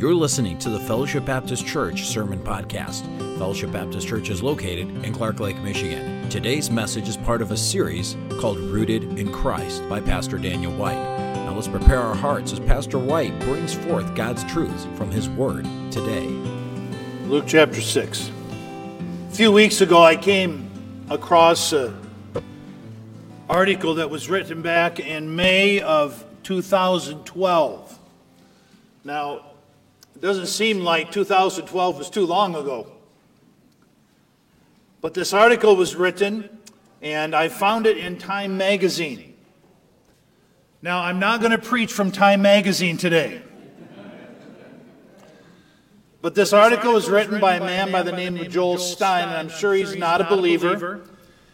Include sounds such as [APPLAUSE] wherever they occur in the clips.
You're listening to the Fellowship Baptist Church Sermon Podcast. Fellowship Baptist Church is located in Clark Lake, Michigan. Today's message is part of a series called Rooted in Christ by Pastor Daniel White. Now let's prepare our hearts as Pastor White brings forth God's truths from his word today. Luke chapter 6. A few weeks ago, I came across an article that was written back in May of 2012. Now, it doesn't seem like 2012 was too long ago. But this article was written, and I found it in Time Magazine. Now, I'm not going to preach from Time Magazine today. But this article was written by a man by the name of Joel Stein, and I'm sure he's not a believer.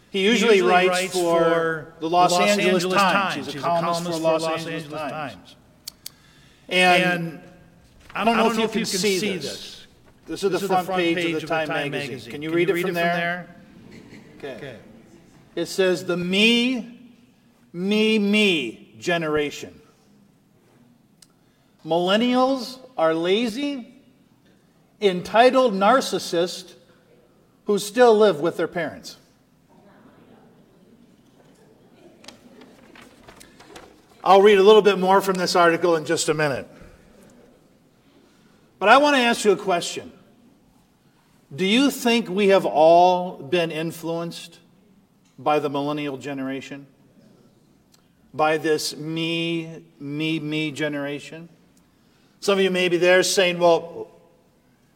He usually writes for the Los Angeles Times. He's a columnist for the Los Angeles Times. And I don't, know, if you can, see, this. This is the, front, page, of the Time, magazine. Can you read, it, from there? Okay. It says, The me, me, me generation. Millennials are lazy, entitled narcissists who still live with their parents. I'll read a little bit more from this article in just a minute. But I want to ask you a question. Do you think we have all been influenced by the millennial generation? By this me, me, me generation? Some of you may be there saying, well,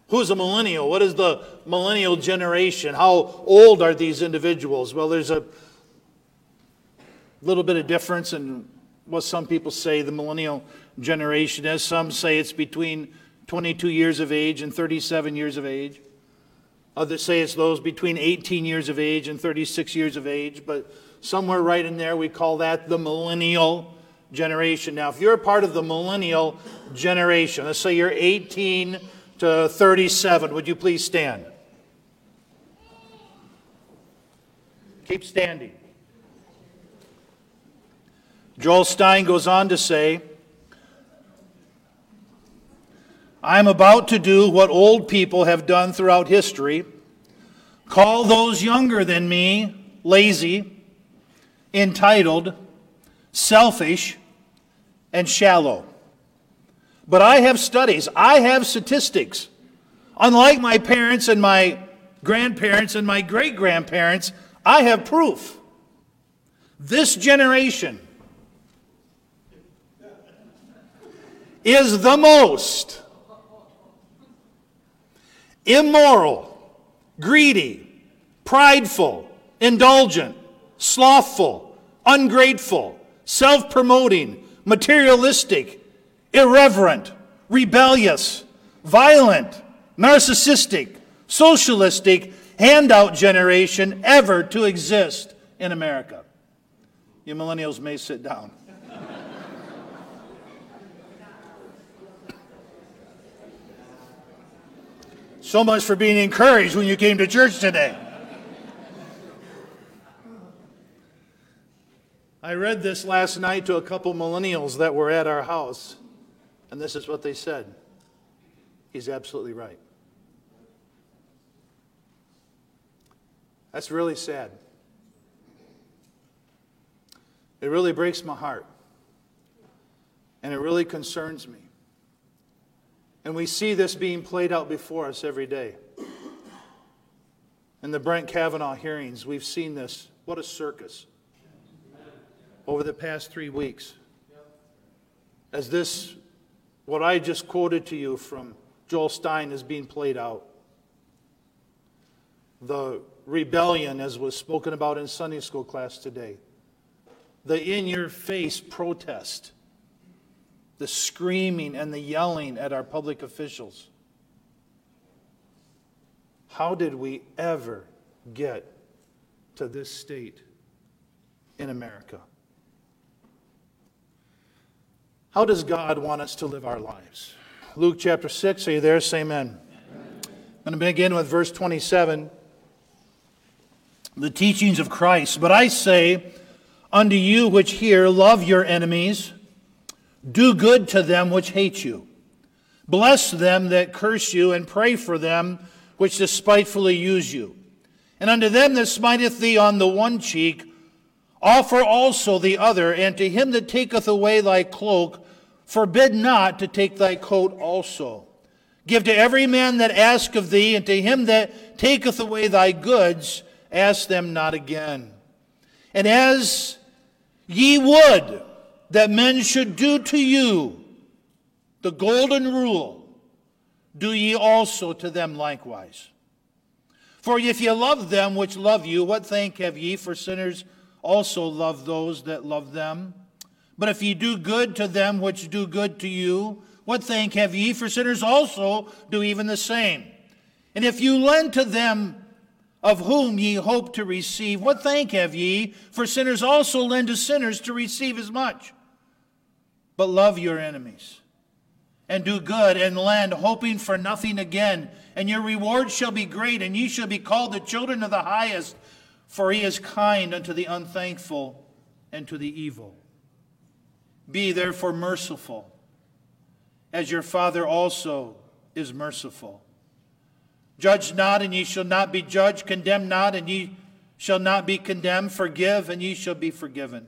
who's a millennial? What is the millennial generation? How old are these individuals? Well, there's a little bit of difference in what some people say the millennial generation is. Some say it's between 22 years of age and 37 years of age. Others say it's those between 18 years of age and 36 years of age, but somewhere right in there we call that the millennial generation. Now, if you're a part of the millennial generation, let's say you're 18 to 37, would you please stand? Keep standing. Joel Stein goes on to say, I'm about to do what old people have done throughout history call those younger than me lazy, entitled, selfish, and shallow. But I have studies, I have statistics. Unlike my parents and my grandparents and my great grandparents, I have proof. This generation is the most immoral, greedy, prideful, indulgent, slothful, ungrateful, self promoting, materialistic, irreverent, rebellious, violent, narcissistic, socialistic, handout generation ever to exist in America. You millennials may sit down. So much for being encouraged when you came to church today. I read this last night to a couple millennials that were at our house, and this is what they said. He's absolutely right. That's really sad. It really breaks my heart. And it really concerns me. And we see this being played out before us every day. In the Brett Kavanaugh hearings, we've seen this. What a circus. Over the past three weeks. As this, what I just quoted to you from Joel Stein, is being played out. The rebellion, as was spoken about in Sunday school class today. The in your face protest the screaming and the yelling at our public officials. How did we ever get to this state in America? How does God want us to live our lives? Luke chapter 6, are you there? Say amen. I'm going to begin with verse 27. The teachings of Christ. But I say unto you which hear, love your enemies. Do good to them which hate you. Bless them that curse you, and pray for them which despitefully use you. And unto them that smiteth thee on the one cheek, offer also the other, and to him that taketh away thy cloak, forbid not to take thy coat also. Give to every man that ask of thee, and to him that taketh away thy goods, ask them not again. And as ye would that men should do to you, the golden rule, do ye also to them likewise. For if ye love them which love you, what thank have ye? For sinners also love those that love them. But if ye do good to them which do good to you, what thank have ye? For sinners also do even the same. And if you lend to them of whom ye hope to receive, what thank have ye? For sinners also lend to sinners to receive as much. But love your enemies and do good and lend, hoping for nothing again. And your reward shall be great, and ye shall be called the children of the highest, for he is kind unto the unthankful and to the evil. Be therefore merciful, as your Father also is merciful. Judge not, and ye shall not be judged. Condemn not, and ye shall not be condemned. Forgive, and ye shall be forgiven.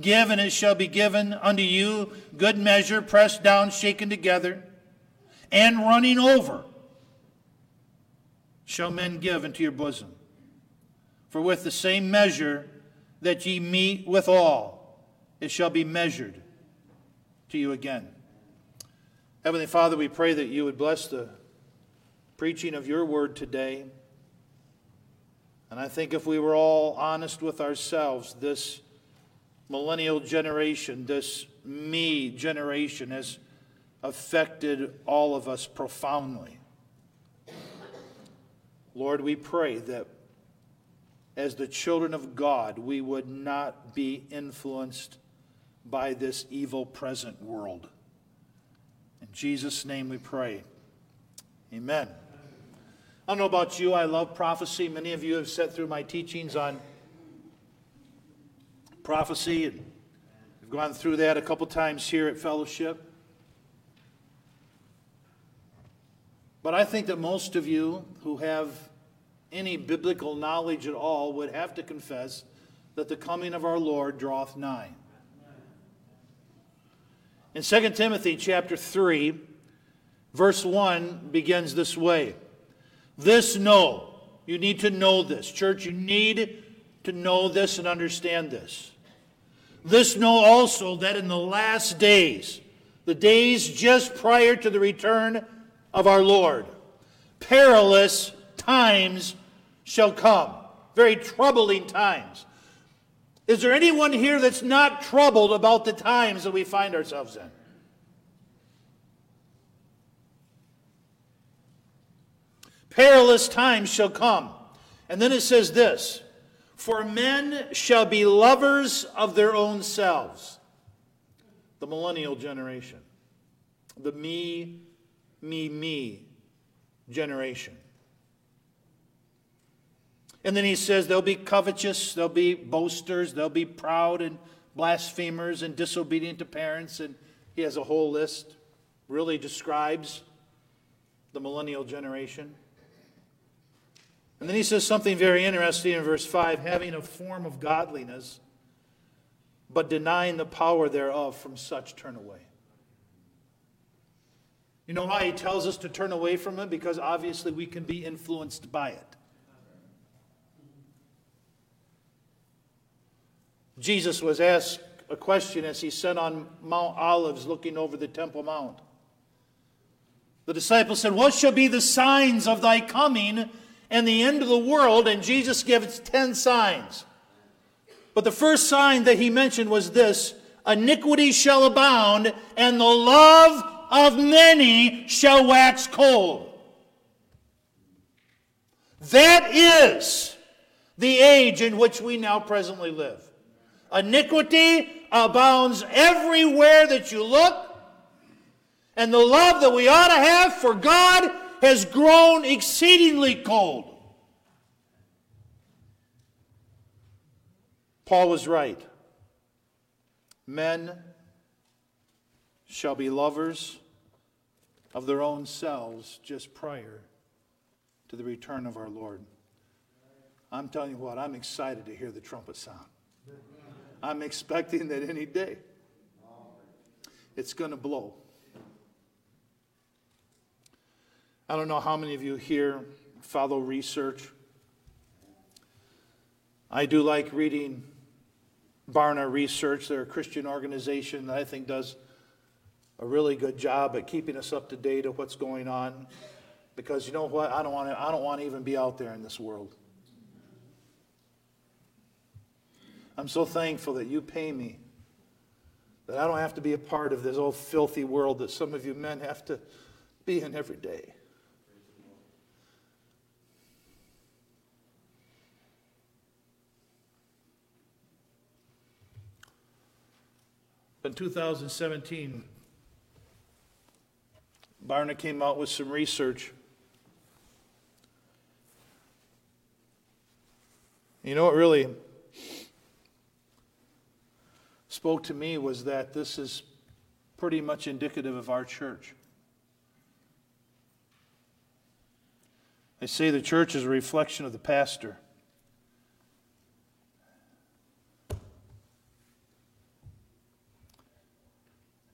Give, and it shall be given unto you good measure, pressed down, shaken together, and running over, shall men give into your bosom. For with the same measure that ye meet withal, it shall be measured to you again. Heavenly Father, we pray that you would bless the preaching of your word today. And I think if we were all honest with ourselves, this millennial generation, this me generation, has affected all of us profoundly. Lord, we pray that as the children of God, we would not be influenced by this evil present world. In Jesus' name we pray. Amen. I don't know about you, I love prophecy. Many of you have sat through my teachings on prophecy, and we've gone through that a couple times here at Fellowship. But I think that most of you who have any biblical knowledge at all would have to confess that the coming of our Lord draweth nigh. In 2 Timothy chapter 3, verse 1 begins this way. This know, you need to know this. Church, you need to know this and understand this. This know also that in the last days, the days just prior to the return of our Lord, perilous times shall come. Very troubling times. Is there anyone here that's not troubled about the times that we find ourselves in? Perilous times shall come. And then it says this for men shall be lovers of their own selves. The millennial generation. The me, me, me generation. And then he says they'll be covetous, they'll be boasters, they'll be proud and blasphemers and disobedient to parents. And he has a whole list, really describes the millennial generation. And then he says something very interesting in verse 5 having a form of godliness, but denying the power thereof, from such turn away. You know why he tells us to turn away from it? Because obviously we can be influenced by it. Jesus was asked a question as he sat on Mount Olives looking over the Temple Mount. The disciples said, What shall be the signs of thy coming and the end of the world, and Jesus gives 10 signs. But the first sign that he mentioned was this iniquity shall abound, and the love of many shall wax cold. That is the age in which we now presently live. Iniquity abounds everywhere that you look, and the love that we ought to have for God has grown exceedingly cold. Paul was right. Men shall be lovers of their own selves just prior to the return of our Lord. I'm telling you what, I'm excited to hear the trumpet sound. I'm expecting that any day it's going to blow. I don't know how many of you here follow research. I do like reading Barna Research. They're a Christian organization that I think does a really good job at keeping us up to date of what's going on. Because you know what? I don't want to, I don't want to even be out there in this world. I'm so thankful that you pay me, that I don't have to be a part of this old filthy world that some of you men have to be in every day. In 2017, Barna came out with some research. You know what really spoke to me was that this is pretty much indicative of our church. They say the church is a reflection of the pastor.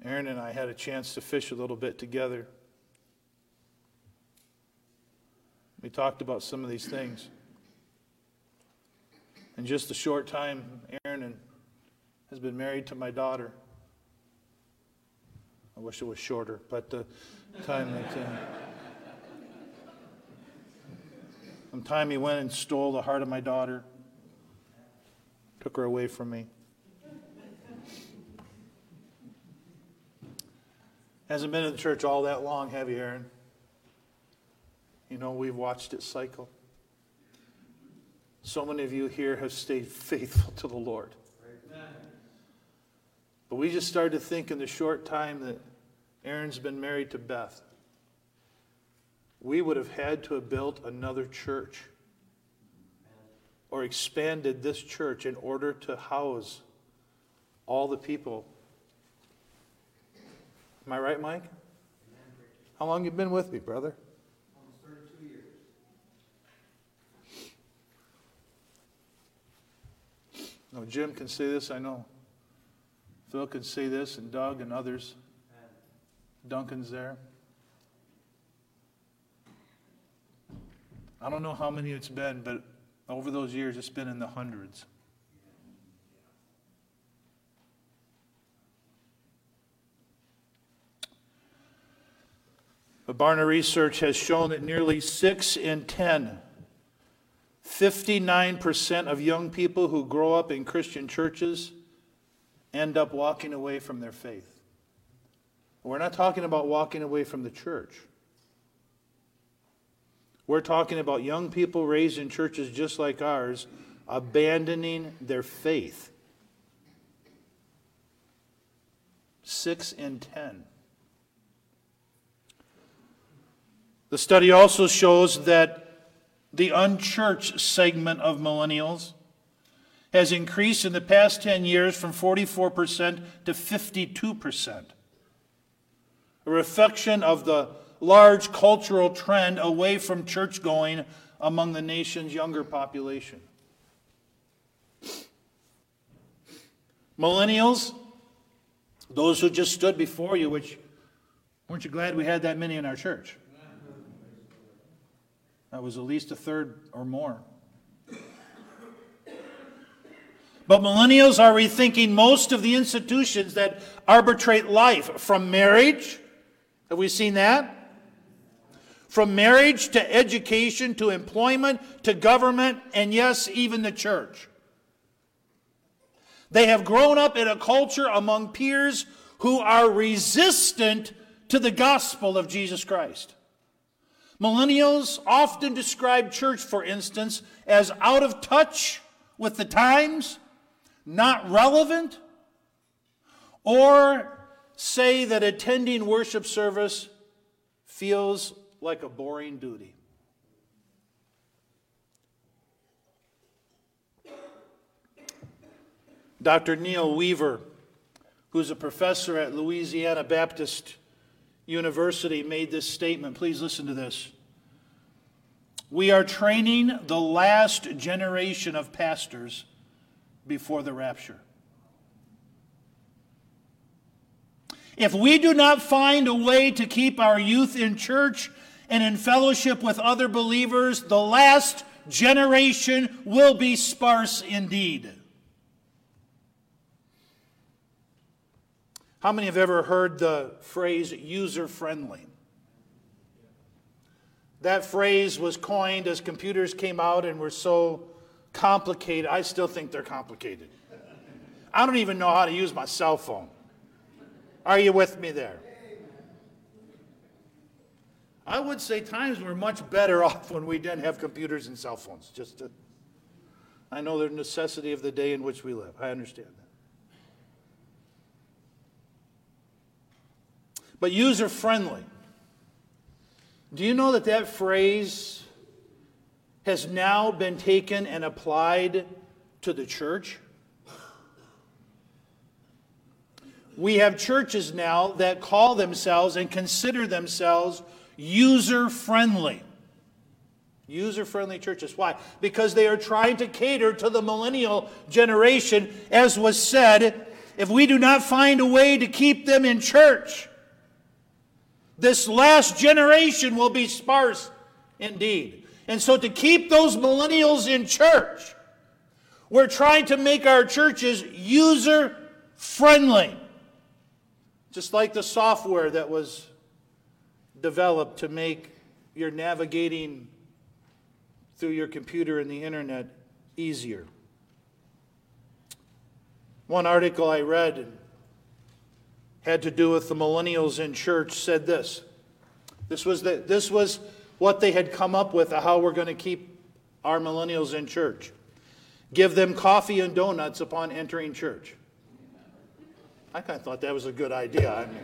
Aaron and I had a chance to fish a little bit together. We talked about some of these things. In just a short time, Aaron has been married to my daughter. I wish it was shorter, but the time that. Uh, some time he went and stole the heart of my daughter, took her away from me. Hasn't been in the church all that long, have you, Aaron? You know, we've watched it cycle. So many of you here have stayed [LAUGHS] faithful to the Lord. But we just started to think in the short time that Aaron's been married to Beth, we would have had to have built another church or expanded this church in order to house all the people Am I right, Mike? How long you been with me, brother? Almost 32 years. No, Jim can say this, I know. Phil can say this, and Doug and others. Duncan's there. I don't know how many it's been, but over those years, it's been in the hundreds. But Barna research has shown that nearly 6 in 10, 59% of young people who grow up in Christian churches end up walking away from their faith. We're not talking about walking away from the church. We're talking about young people raised in churches just like ours abandoning their faith. Six in ten. The study also shows that the unchurched segment of millennials has increased in the past 10 years from 44% to 52%, a reflection of the large cultural trend away from church going among the nation's younger population. Millennials, those who just stood before you, which weren't you glad we had that many in our church? That was at least a third or more. But millennials are rethinking most of the institutions that arbitrate life from marriage. Have we seen that? From marriage to education to employment to government and yes, even the church. They have grown up in a culture among peers who are resistant to the gospel of Jesus Christ. Millennials often describe church, for instance, as out of touch with the times, not relevant, or say that attending worship service feels like a boring duty. Dr. Neil Weaver, who's a professor at Louisiana Baptist University made this statement. Please listen to this. We are training the last generation of pastors before the rapture. If we do not find a way to keep our youth in church and in fellowship with other believers, the last generation will be sparse indeed. How many have ever heard the phrase user friendly? That phrase was coined as computers came out and were so complicated. I still think they're complicated. I don't even know how to use my cell phone. Are you with me there? I would say times were much better [LAUGHS] off when we didn't have computers and cell phones. Just to, I know the necessity of the day in which we live. I understand that. But user friendly. Do you know that that phrase has now been taken and applied to the church? We have churches now that call themselves and consider themselves user friendly. User friendly churches. Why? Because they are trying to cater to the millennial generation, as was said. If we do not find a way to keep them in church, this last generation will be sparse indeed. And so, to keep those millennials in church, we're trying to make our churches user friendly. Just like the software that was developed to make your navigating through your computer and the internet easier. One article I read had to do with the millennials in church said this. This was, the, this was what they had come up with how we're going to keep our millennials in church. Give them coffee and donuts upon entering church. I kind of thought that was a good idea. I mean,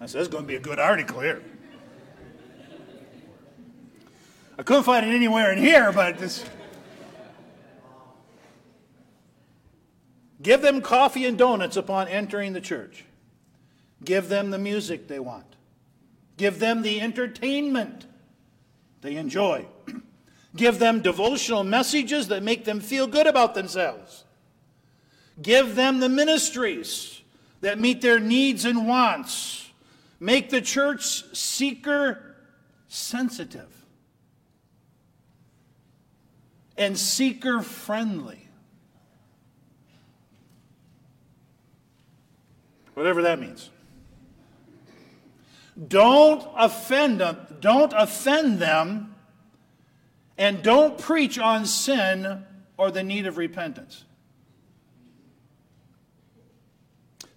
I said, "This is going to be a good article here." I couldn't find it anywhere in here, but this. Give them coffee and donuts upon entering the church. Give them the music they want. Give them the entertainment they enjoy. [CLEARS THROAT] Give them devotional messages that make them feel good about themselves. Give them the ministries that meet their needs and wants. Make the church seeker sensitive and seeker friendly. Whatever that means. Don't offend them, don't offend them, and don't preach on sin or the need of repentance.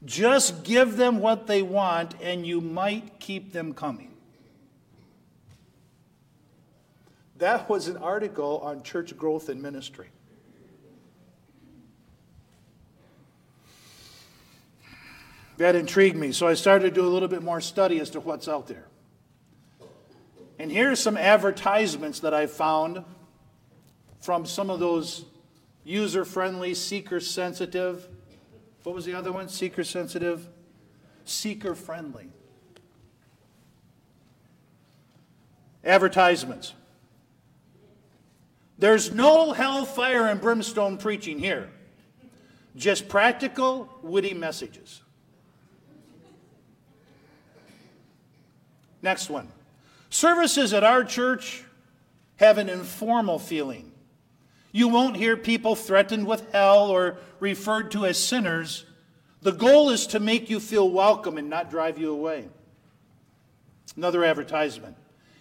Just give them what they want, and you might keep them coming. That was an article on church growth and ministry. That intrigued me, so I started to do a little bit more study as to what's out there. And here are some advertisements that I found from some of those user friendly, seeker sensitive. What was the other one? Seeker sensitive? Seeker friendly. Advertisements. There's no hellfire and brimstone preaching here, just practical, witty messages. Next one. Services at our church have an informal feeling. You won't hear people threatened with hell or referred to as sinners. The goal is to make you feel welcome and not drive you away. Another advertisement.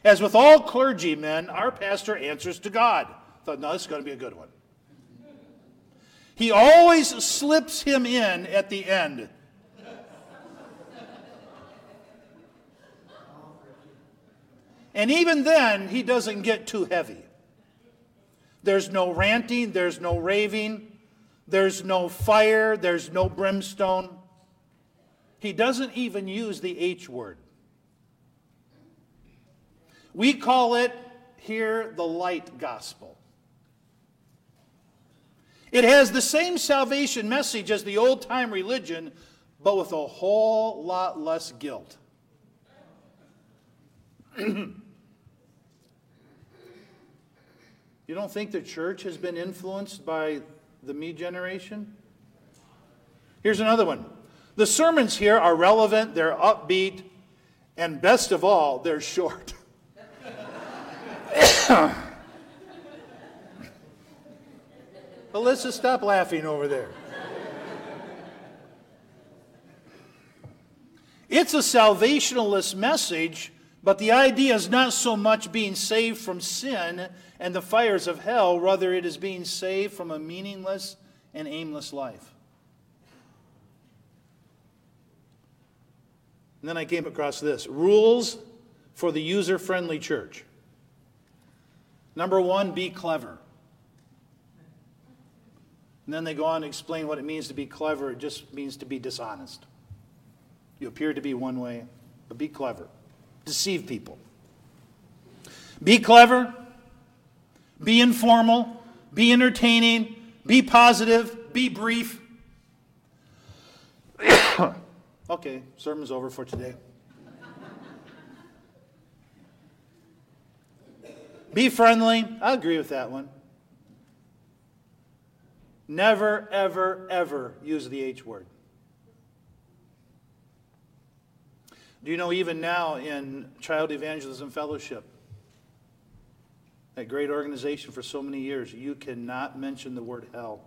As with all clergymen, our pastor answers to God. Thought, no, this is going to be a good one. He always slips him in at the end. And even then, he doesn't get too heavy. There's no ranting, there's no raving, there's no fire, there's no brimstone. He doesn't even use the H word. We call it here the light gospel. It has the same salvation message as the old time religion, but with a whole lot less guilt. [CLEARS THROAT] you don't think the church has been influenced by the me generation? Here's another one. The sermons here are relevant, they're upbeat, and best of all, they're short. [LAUGHS] Alyssa, stop laughing over there. It's a salvationalist message, but the idea is not so much being saved from sin and the fires of hell, rather, it is being saved from a meaningless and aimless life. And then I came across this rules for the user friendly church. Number one, be clever. And then they go on to explain what it means to be clever. It just means to be dishonest. You appear to be one way, but be clever. Deceive people. Be clever. Be informal. Be entertaining. Be positive. Be brief. [COUGHS] Okay, sermon's over for today. Be friendly. I agree with that one. Never, ever, ever use the H word. Do you know, even now in Child Evangelism Fellowship, that great organization for so many years, you cannot mention the word hell.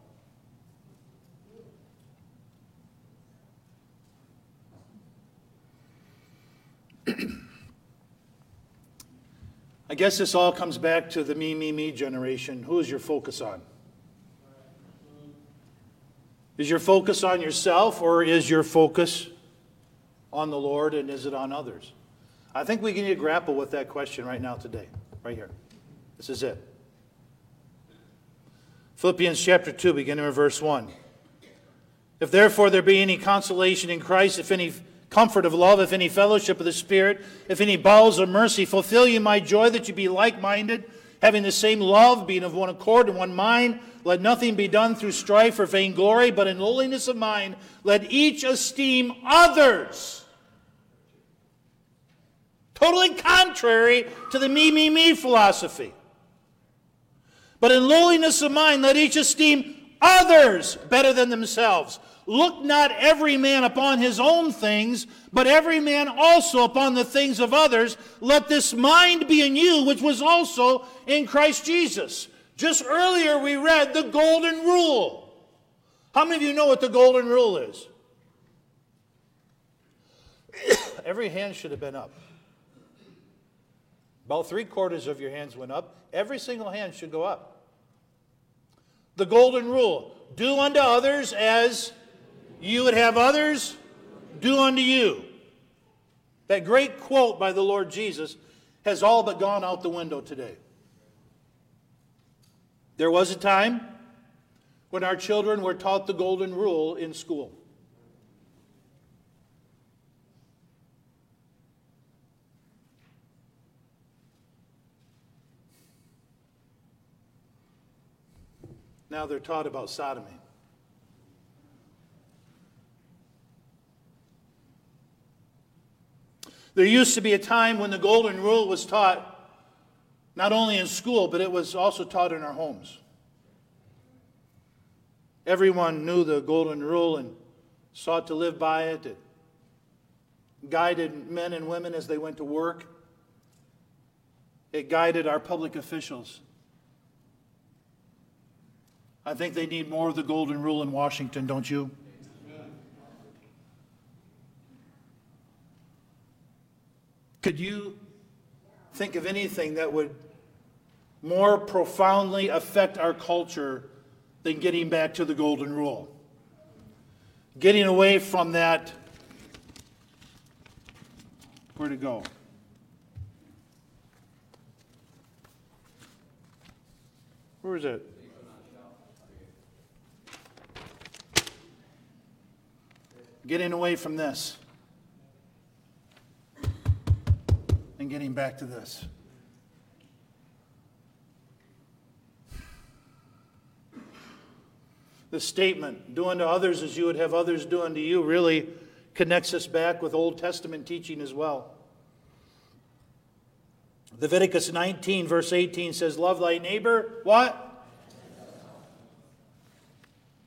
I guess this all comes back to the me, me, me generation. Who is your focus on? Is your focus on yourself or is your focus on the Lord and is it on others? I think we need to grapple with that question right now today, right here. This is it. Philippians chapter 2, beginning in verse 1. If therefore there be any consolation in Christ, if any comfort of love, if any fellowship of the Spirit, if any bowels of mercy, fulfill you my joy that you be like minded, having the same love, being of one accord and one mind. Let nothing be done through strife or vainglory, but in lowliness of mind, let each esteem others. Totally contrary to the me, me, me philosophy. But in lowliness of mind, let each esteem others better than themselves. Look not every man upon his own things, but every man also upon the things of others. Let this mind be in you, which was also in Christ Jesus. Just earlier we read the golden rule. How many of you know what the golden rule is? [COUGHS] every hand should have been up. About three quarters of your hands went up. Every single hand should go up. The golden rule do unto others as you would have others do unto you. That great quote by the Lord Jesus has all but gone out the window today. There was a time when our children were taught the golden rule in school. Now they're taught about sodomy. There used to be a time when the Golden Rule was taught not only in school, but it was also taught in our homes. Everyone knew the Golden Rule and sought to live by it. It guided men and women as they went to work. It guided our public officials. I think they need more of the Golden Rule in Washington, don't you? Could you think of anything that would more profoundly affect our culture than getting back to the golden rule? Getting away from that, where to go? Where is it? Getting away from this. and getting back to this. The statement, do unto others as you would have others do unto you, really connects us back with Old Testament teaching as well. Leviticus 19, verse 18 says, Love thy neighbor, what?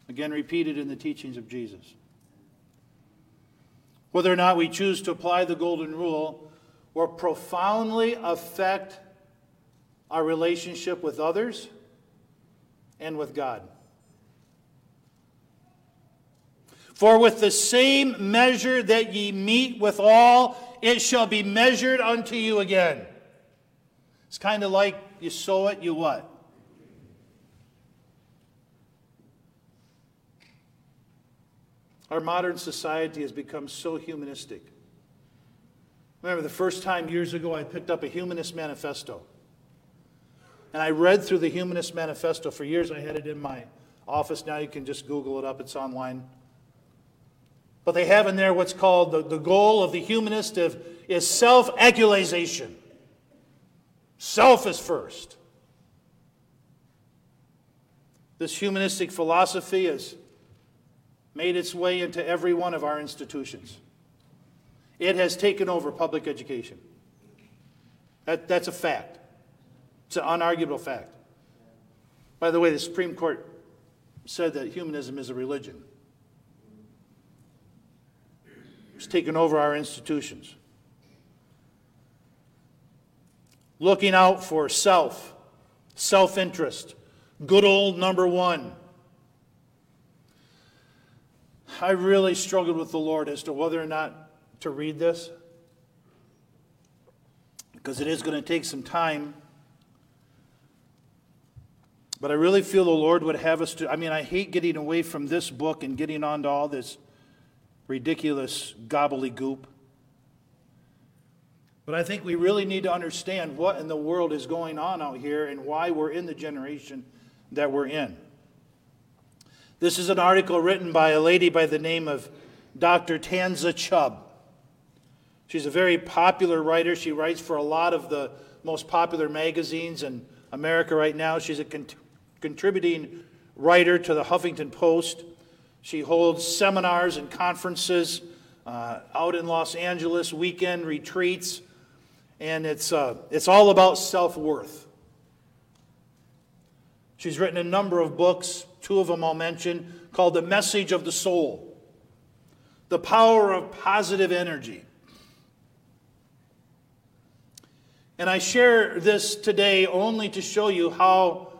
Again, repeated in the teachings of Jesus. Whether or not we choose to apply the golden rule will profoundly affect our relationship with others and with God. For with the same measure that ye meet withal, it shall be measured unto you again. It's kind of like you sow it, you what? Our modern society has become so humanistic. Remember the first time years ago I picked up a Humanist Manifesto. And I read through the Humanist Manifesto. For years I had it in my office. Now you can just Google it up, it's online. But they have in there what's called the, the goal of the humanist of, is self actualization. Self is first. This humanistic philosophy has made its way into every one of our institutions. It has taken over public education. That, that's a fact. It's an unarguable fact. By the way, the Supreme Court said that humanism is a religion. It's taken over our institutions. Looking out for self, self interest, good old number one. I really struggled with the Lord as to whether or not to read this because it is going to take some time. But I really feel the Lord would have us to. I mean, I hate getting away from this book and getting onto all this ridiculous gobbledygook. But I think we really need to understand what in the world is going on out here and why we're in the generation that we're in. This is an article written by a lady by the name of Dr. Tanza Chubb. She's a very popular writer. She writes for a lot of the most popular magazines in America right now. She's a con- contributing writer to the Huffington Post. She holds seminars and conferences uh, out in Los Angeles, weekend retreats, and it's, uh, it's all about self worth. She's written a number of books, two of them I'll mention, called The Message of the Soul The Power of Positive Energy. And I share this today only to show you how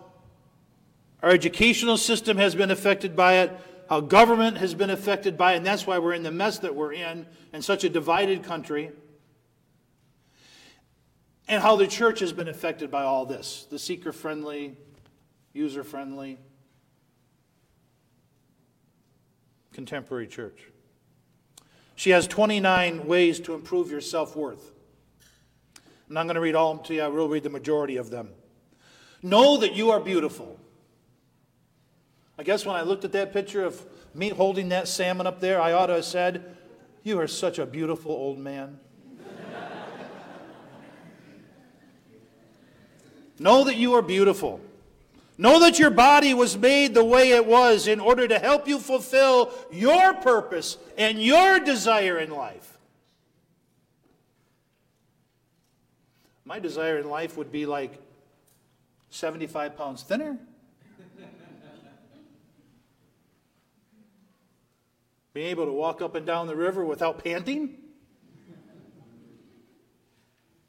our educational system has been affected by it, how government has been affected by it, and that's why we're in the mess that we're in, in such a divided country, and how the church has been affected by all this the seeker friendly, user friendly, contemporary church. She has 29 ways to improve your self worth. And I'm going to read all of them to you. I will read the majority of them. Know that you are beautiful. I guess when I looked at that picture of me holding that salmon up there, I ought to have said, You are such a beautiful old man. [LAUGHS] know that you are beautiful. Know that your body was made the way it was in order to help you fulfill your purpose and your desire in life. My desire in life would be like 75 pounds thinner. Being able to walk up and down the river without panting.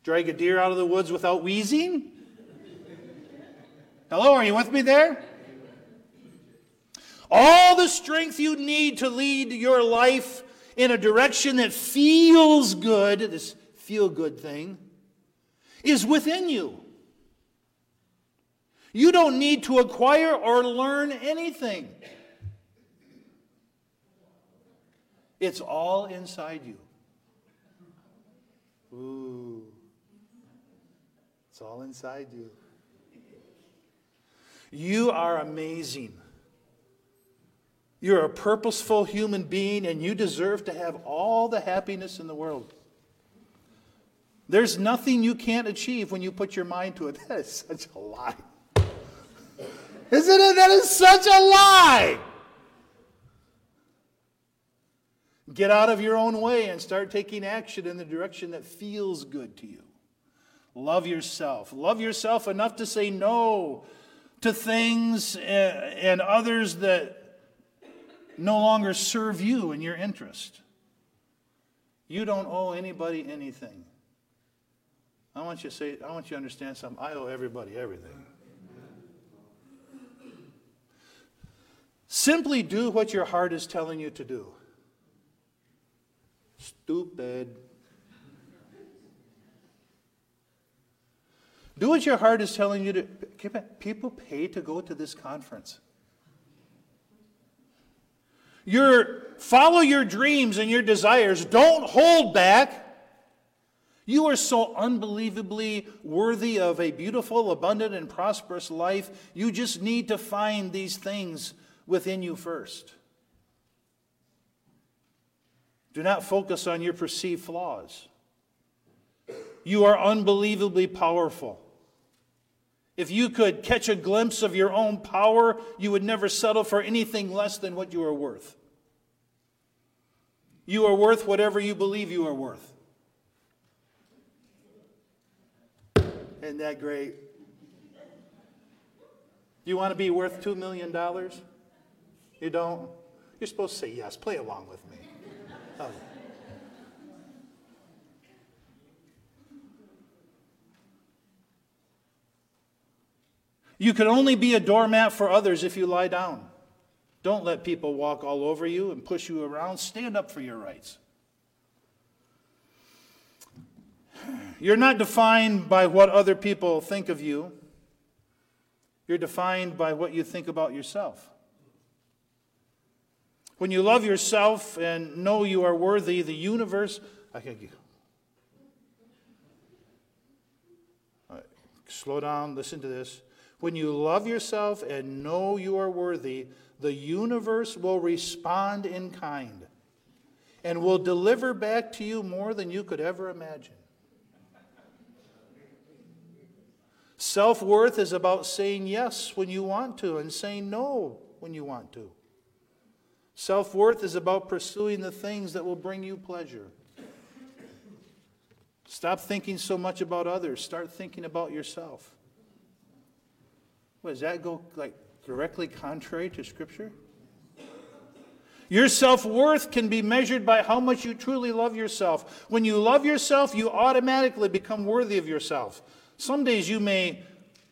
Drag a deer out of the woods without wheezing. Hello, are you with me there? All the strength you need to lead your life in a direction that feels good, this feel good thing, is within you. You don't need to acquire or learn anything. It's all inside you. Ooh. It's all inside you. You are amazing. You're a purposeful human being, and you deserve to have all the happiness in the world. There's nothing you can't achieve when you put your mind to it. [LAUGHS] That is such a lie. Isn't it? That is such a lie. Get out of your own way and start taking action in the direction that feels good to you. Love yourself. Love yourself enough to say no to things eh, and others that no longer serve you and your interest. You don't owe anybody anything. I want you to say, I want you to understand something. I owe everybody everything. Simply do what your heart is telling you to do. Stupid. Do what your heart is telling you to. People pay to go to this conference. Your, follow your dreams and your desires. Don't hold back. You are so unbelievably worthy of a beautiful, abundant, and prosperous life. You just need to find these things within you first. Do not focus on your perceived flaws. You are unbelievably powerful. If you could catch a glimpse of your own power, you would never settle for anything less than what you are worth. You are worth whatever you believe you are worth. Isn't that great? You want to be worth $2 million? You don't? You're supposed to say yes. Play along with me. Oh. You can only be a doormat for others if you lie down. Don't let people walk all over you and push you around. Stand up for your rights. You're not defined by what other people think of you. You're defined by what you think about yourself. When you love yourself and know you are worthy, the universe. I can right, slow down, listen to this. When you love yourself and know you are worthy, the universe will respond in kind and will deliver back to you more than you could ever imagine. Self worth is about saying yes when you want to and saying no when you want to. Self worth is about pursuing the things that will bring you pleasure. Stop thinking so much about others, start thinking about yourself. What, does that go like directly contrary to Scripture? Your self worth can be measured by how much you truly love yourself. When you love yourself, you automatically become worthy of yourself. Some days you may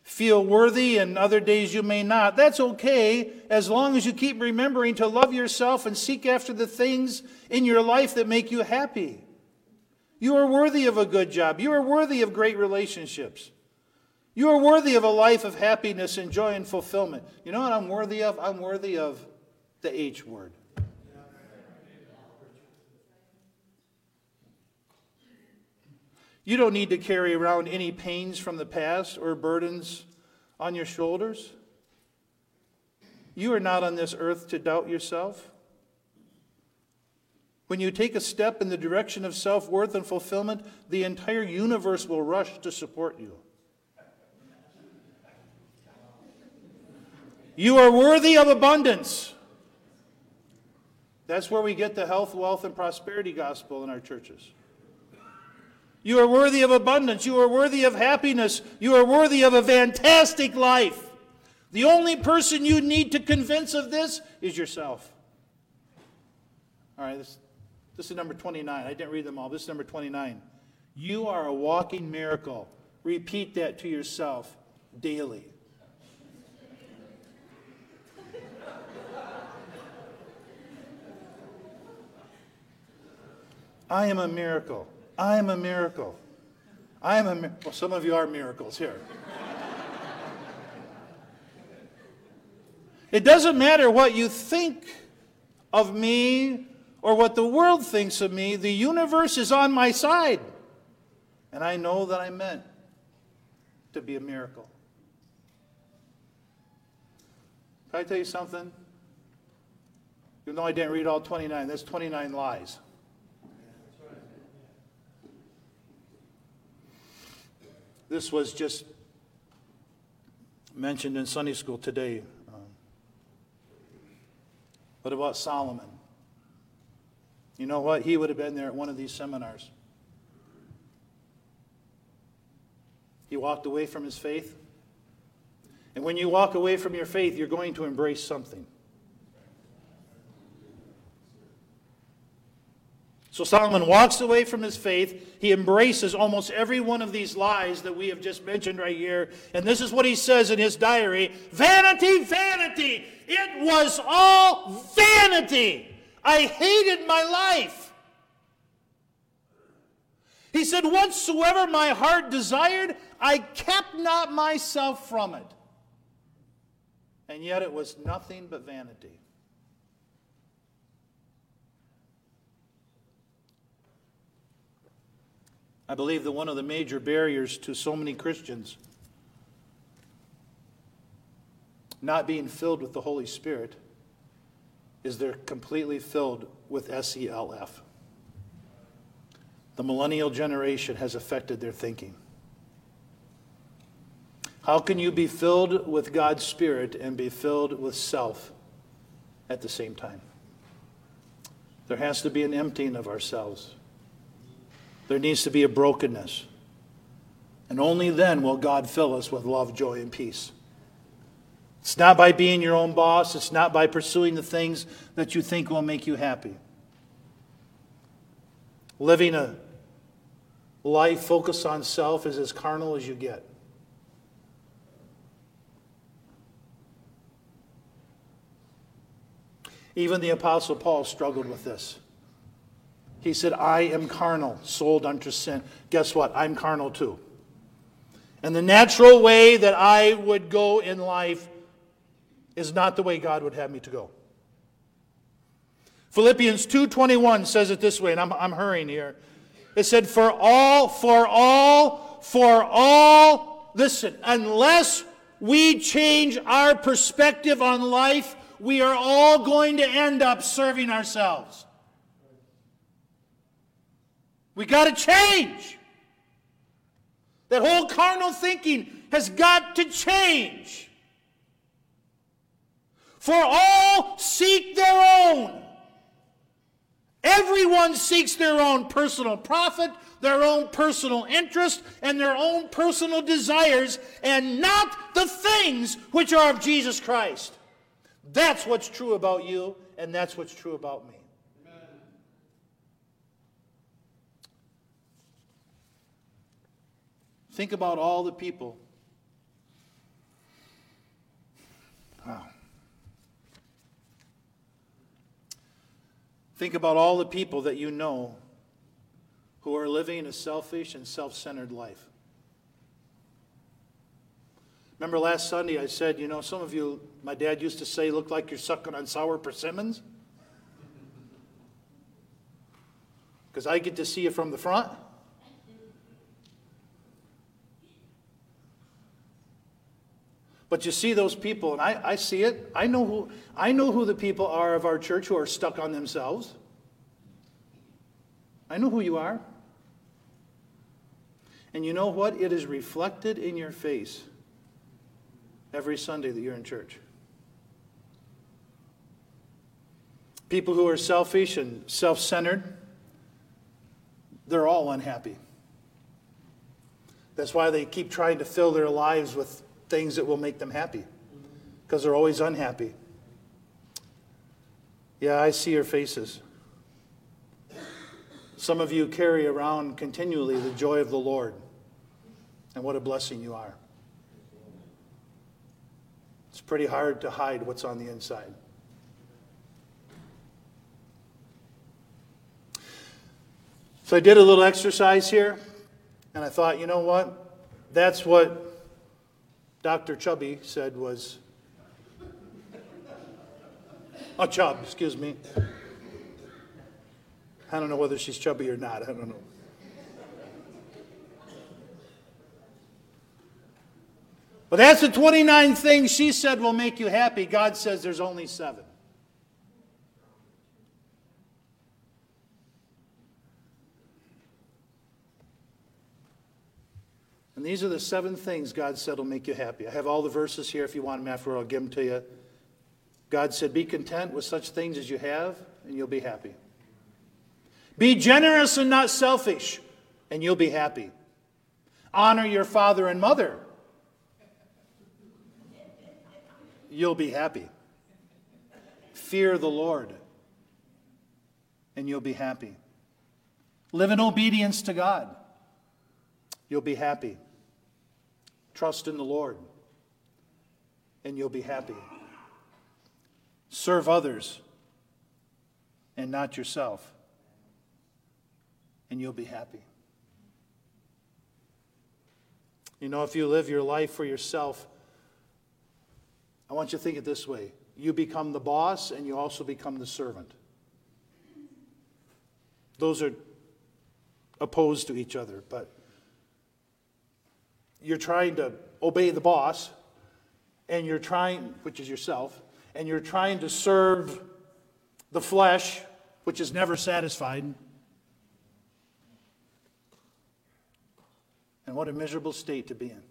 feel worthy and other days you may not. That's okay as long as you keep remembering to love yourself and seek after the things in your life that make you happy. You are worthy of a good job. You are worthy of great relationships. You are worthy of a life of happiness and joy and fulfillment. You know what I'm worthy of? I'm worthy of the H word. You don't need to carry around any pains from the past or burdens on your shoulders. You are not on this earth to doubt yourself. When you take a step in the direction of self worth and fulfillment, the entire universe will rush to support you. You are worthy of abundance. That's where we get the health, wealth, and prosperity gospel in our churches. You are worthy of abundance. You are worthy of happiness. You are worthy of a fantastic life. The only person you need to convince of this is yourself. All right, this, this is number 29. I didn't read them all. This is number 29. You are a walking miracle. Repeat that to yourself daily. I am a miracle. I am a miracle. I am a miracle. Well, some of you are miracles here. it doesn't matter what you think of me or what the world thinks of me, the universe is on my side. And I know that I'm meant to be a miracle. Can I tell you something? Even though I didn't read all 29, that's 29 lies. This was just mentioned in Sunday school today. Um, what about Solomon? You know what? He would have been there at one of these seminars. He walked away from his faith. And when you walk away from your faith, you're going to embrace something. So Solomon walks away from his faith. He embraces almost every one of these lies that we have just mentioned right here. And this is what he says in his diary Vanity, vanity. It was all vanity. I hated my life. He said, Whatsoever my heart desired, I kept not myself from it. And yet it was nothing but vanity. I believe that one of the major barriers to so many Christians not being filled with the Holy Spirit is they're completely filled with SELF. The millennial generation has affected their thinking. How can you be filled with God's Spirit and be filled with self at the same time? There has to be an emptying of ourselves. There needs to be a brokenness. And only then will God fill us with love, joy, and peace. It's not by being your own boss, it's not by pursuing the things that you think will make you happy. Living a life focused on self is as carnal as you get. Even the Apostle Paul struggled with this. He said, I am carnal, sold unto sin. Guess what? I'm carnal too. And the natural way that I would go in life is not the way God would have me to go. Philippians 2:21 says it this way, and I'm, I'm hurrying here. It said, For all, for all, for all, listen, unless we change our perspective on life, we are all going to end up serving ourselves. We got to change. That whole carnal thinking has got to change. For all seek their own. Everyone seeks their own personal profit, their own personal interest, and their own personal desires, and not the things which are of Jesus Christ. That's what's true about you, and that's what's true about me. Think about all the people. Wow. Think about all the people that you know who are living a selfish and self centered life. Remember last Sunday I said, you know, some of you, my dad used to say, look like you're sucking on sour persimmons? Because I get to see you from the front. But you see those people, and I, I see it. I know, who, I know who the people are of our church who are stuck on themselves. I know who you are. And you know what? It is reflected in your face every Sunday that you're in church. People who are selfish and self centered, they're all unhappy. That's why they keep trying to fill their lives with things that will make them happy because they're always unhappy. Yeah, I see your faces. Some of you carry around continually the joy of the Lord, and what a blessing you are. It's pretty hard to hide what's on the inside. So I did a little exercise here, and I thought, you know what? That's what Dr. Chubby said was, a Chub, excuse me. I don't know whether she's chubby or not. I don't know. But that's the 29 things she said will make you happy. God says there's only seven. And these are the seven things God said will make you happy. I have all the verses here. If you want them after, I'll give them to you. God said, Be content with such things as you have, and you'll be happy. Be generous and not selfish, and you'll be happy. Honor your father and mother. You'll be happy. Fear the Lord, and you'll be happy. Live in obedience to God. You'll be happy. Trust in the Lord, and you'll be happy. Serve others and not yourself, and you'll be happy. You know, if you live your life for yourself, I want you to think it this way you become the boss and you also become the servant. Those are opposed to each other, but you're trying to obey the boss, and you're trying, which is yourself, and you're trying to serve the flesh, which is never satisfied. And what a miserable state to be in.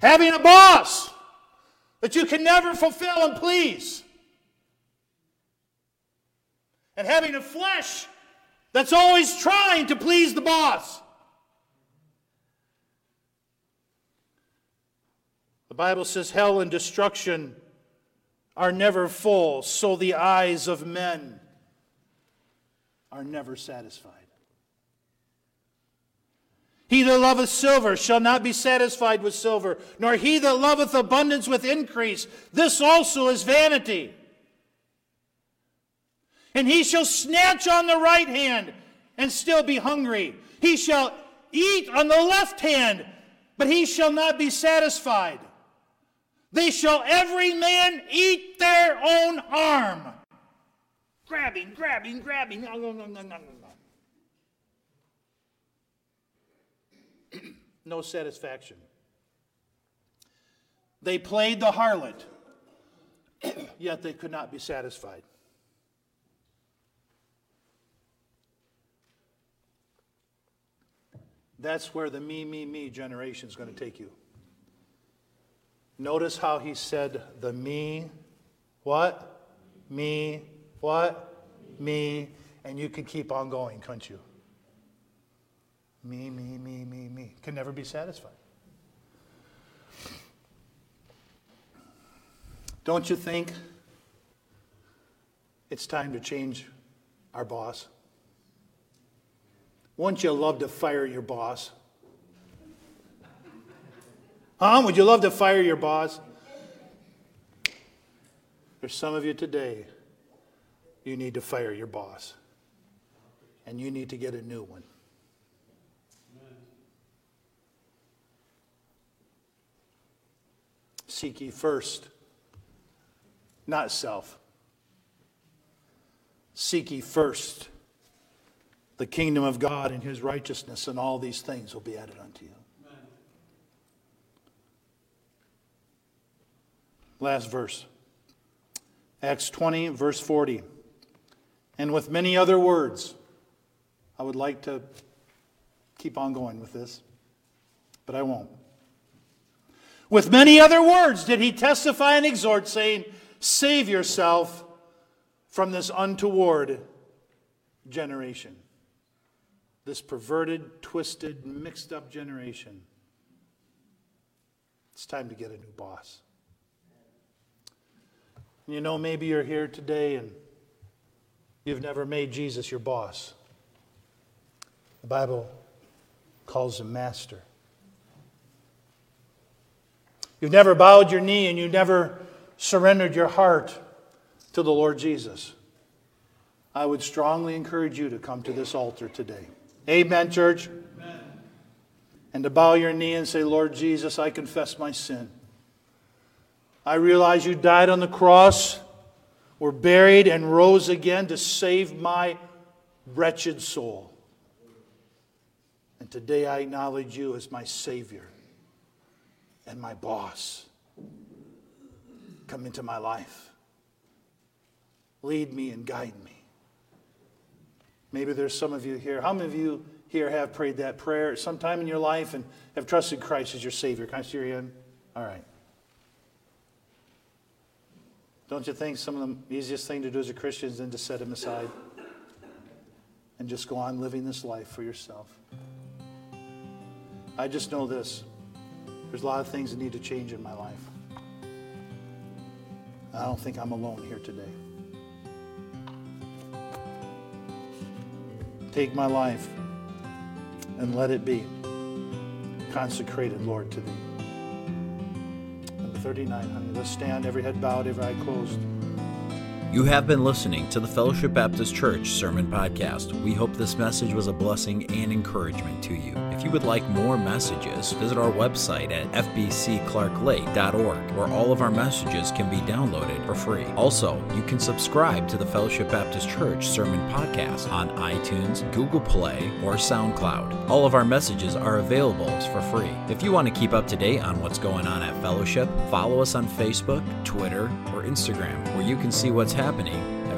Having a boss that you can never fulfill and please. And having a flesh that's always trying to please the boss. Bible says hell and destruction are never full, so the eyes of men are never satisfied. He that loveth silver shall not be satisfied with silver, nor he that loveth abundance with increase. This also is vanity. And he shall snatch on the right hand and still be hungry. He shall eat on the left hand, but he shall not be satisfied. They shall every man eat their own arm. Grabbing, grabbing, grabbing. no satisfaction. They played the harlot, yet they could not be satisfied. That's where the me, me, me generation is going to take you. Notice how he said the me, what? Me, what? Me, and you could keep on going, couldn't you? Me, me, me, me, me. Can never be satisfied. Don't you think it's time to change our boss? Wouldn't you love to fire your boss? Huh? Would you love to fire your boss? There's some of you today, you need to fire your boss. And you need to get a new one. Seek ye first, not self. Seek ye first the kingdom of God and his righteousness, and all these things will be added unto you. Last verse. Acts 20, verse 40. And with many other words, I would like to keep on going with this, but I won't. With many other words did he testify and exhort, saying, Save yourself from this untoward generation, this perverted, twisted, mixed up generation. It's time to get a new boss. You know, maybe you're here today and you've never made Jesus your boss. The Bible calls him master. You've never bowed your knee and you've never surrendered your heart to the Lord Jesus. I would strongly encourage you to come to this altar today. Amen, church? Amen. And to bow your knee and say, Lord Jesus, I confess my sin. I realize you died on the cross, were buried, and rose again to save my wretched soul. And today I acknowledge you as my Savior and my boss. Come into my life. Lead me and guide me. Maybe there's some of you here. How many of you here have prayed that prayer sometime in your life and have trusted Christ as your Savior? Can I see your hand? All right. Don't you think some of the easiest thing to do as a Christian is then to set him aside? and just go on living this life for yourself. I just know this there's a lot of things that need to change in my life. I don't think I'm alone here today. Take my life and let it be consecrated, Lord, to thee. Number 39, honey. Let's stand, every head bowed, every eye closed. You have been listening to the Fellowship Baptist Church Sermon Podcast. We hope this message was a blessing and encouragement to you. If you would like more messages, visit our website at fbcclarklake.org, where all of our messages can be downloaded for free. Also, you can subscribe to the Fellowship Baptist Church Sermon Podcast on iTunes, Google Play, or SoundCloud. All of our messages are available for free. If you want to keep up to date on what's going on at Fellowship, follow us on Facebook, Twitter, or Instagram, where you can see what's happening